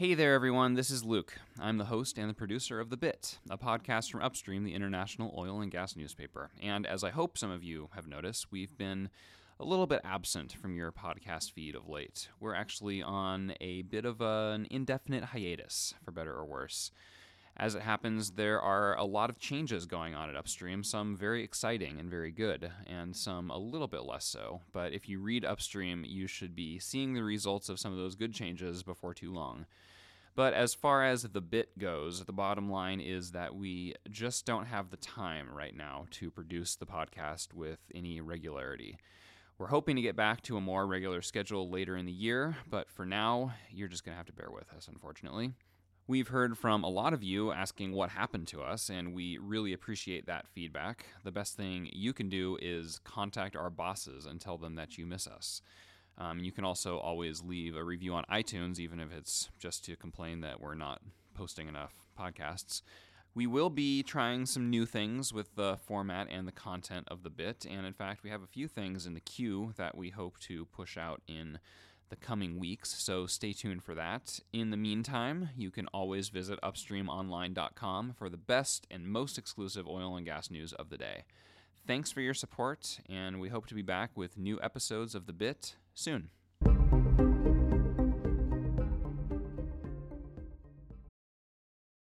Hey there, everyone. This is Luke. I'm the host and the producer of The Bit, a podcast from Upstream, the international oil and gas newspaper. And as I hope some of you have noticed, we've been a little bit absent from your podcast feed of late. We're actually on a bit of an indefinite hiatus, for better or worse. As it happens, there are a lot of changes going on at Upstream, some very exciting and very good, and some a little bit less so. But if you read Upstream, you should be seeing the results of some of those good changes before too long. But as far as the bit goes, the bottom line is that we just don't have the time right now to produce the podcast with any regularity. We're hoping to get back to a more regular schedule later in the year, but for now, you're just going to have to bear with us, unfortunately. We've heard from a lot of you asking what happened to us, and we really appreciate that feedback. The best thing you can do is contact our bosses and tell them that you miss us. Um, you can also always leave a review on iTunes, even if it's just to complain that we're not posting enough podcasts. We will be trying some new things with the format and the content of the bit, and in fact, we have a few things in the queue that we hope to push out in the coming weeks, so stay tuned for that. In the meantime, you can always visit upstreamonline.com for the best and most exclusive oil and gas news of the day. Thanks for your support, and we hope to be back with new episodes of The Bit soon.